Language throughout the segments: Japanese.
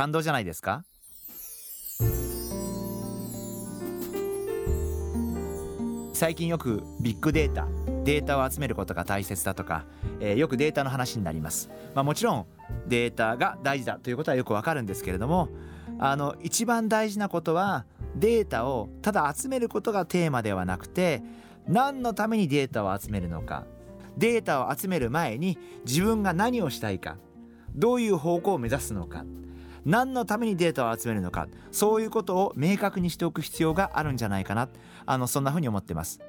感動じゃないですか？最近よくビッグデータデータを集めることが大切だとか、えー、よくデータの話になります、まあ、もちろんデータが大事だということはよくわかるんですけれどもあの一番大事なことはデータをただ集めることがテーマではなくて何のためにデータを集めるのか。データを集める前に自分が何をしたいかどういう方向を目指すのか。何のためにデータを集めるのかそういうことを明確にしておく必要があるんじゃないかなあのそんなふうに思ってます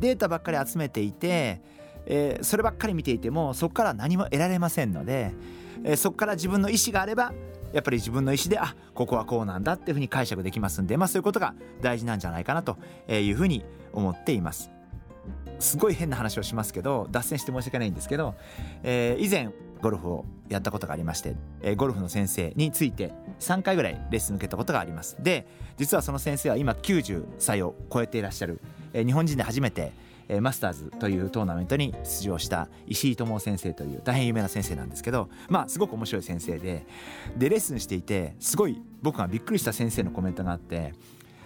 データばっかり集めていて、えー、そればっかり見ていてもそこから何も得られませんので、えー、そこから自分の意思があればやっぱり自分の意思であここはこうなんだっていうふうに解釈できますんで、まあ、そういうことが大事なんじゃないかなというふうに思っています。すごい変な話をしますけど脱線して申し訳ないんですけど、えー、以前ゴルフをやったことがありまして、えー、ゴルフの先生について3回ぐらいレッスン受けたことがあります。で実はその先生は今90歳を超えていらっしゃる、えー、日本人で初めてえマスターズというトーナメントに出場した石井智先生という大変有名な先生なんですけどまあすごく面白い先生ででレッスンしていてすごい僕がびっくりした先生のコメントがあって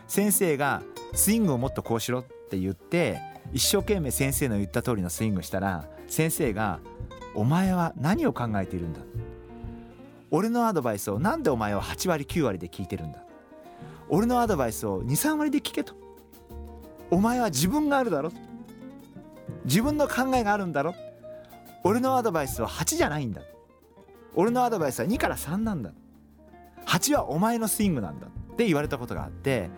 先生がスイングをもっとこうしろって言って一生懸命先生の言った通りのスイングしたら先生が「お前は何を考えているんだ」俺のアドバイスをなんでお前は8割9割で聞いてるんだ？俺のアドバイスを23割で聞けと？お前は自分があるだろ？自分の考えがあるんだろ？俺のアドバイスは8じゃないんだ？俺のアドバイスは2から3なんだ？8はお前のスイングなんだ？って言われたことがあって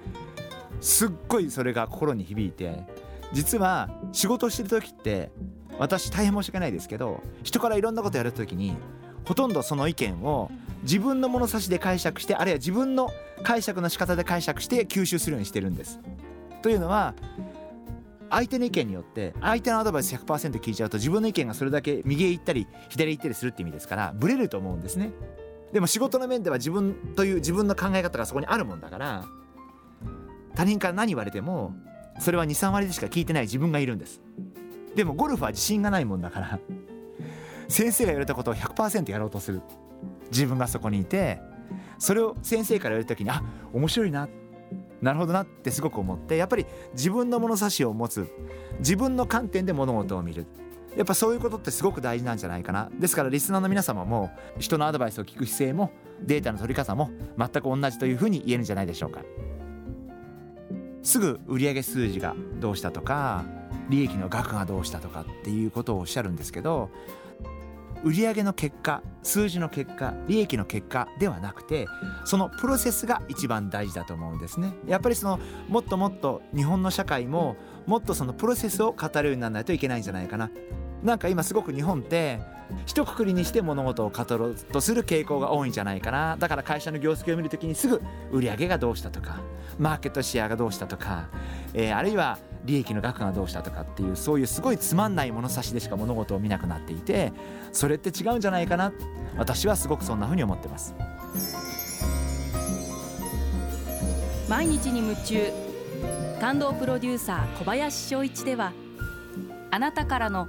すっごいそれが心に響いて実は仕事してる時って私大変申し訳ないですけど人からいろんなことやる時にほとんどその意見を自分の物差しで解釈してあるいは自分の解釈の仕方で解釈して吸収するようにしてるんです。というのは相手の意見によって相手のアドバイス100%聞いちゃうと自分の意見がそれだけ右へ行ったり左へ行ったりするって意味ですからブレると思うんですね。でも仕事の面では自分という自分の考え方がそこにあるもんだから他人から何言われてもそれは23割でしか聞いてない自分がいるんですでもゴルフは自信がないもんだから。先生が言われたことを100%やろうとする。自分がそこにいて。それを先生から言われた時にあ面白いな。なるほどな。ってすごく思って。やっぱり自分の物差しを持つ。自分の観点で物事を見る。やっぱそういうことってすごく大事なんじゃないかな。ですからリスナーの皆様も人のアドバイスを聞く姿勢もデータの取り方も全く同じというふうに言えるんじゃないでしょうか。すぐ売上数字がどうしたとか利益の額がどうしたとかっていうことをおっしゃるんですけど売上の結果数字の結果利益の結果ではなくてそのプロセスが一番大事だと思うんですね。やっぱりそのもっともっと日本の社会ももっとそのプロセスを語るようにならないといけないんじゃないかな。なんか今すごく日本って一括りにして物事を語ろうとする傾向が多いんじゃないかな。だから会社の業績を見るときにすぐ売上がどうしたとかマーケットシェアがどうしたとか、えー、あるいは利益の額がどうしたとかっていうそういうすごいつまんない物差しでしか物事を見なくなっていてそれって違うんじゃないかな私はすごくそんなふうに思ってます。毎日に夢中。感動プロデューサー小林翔一ではあなたからの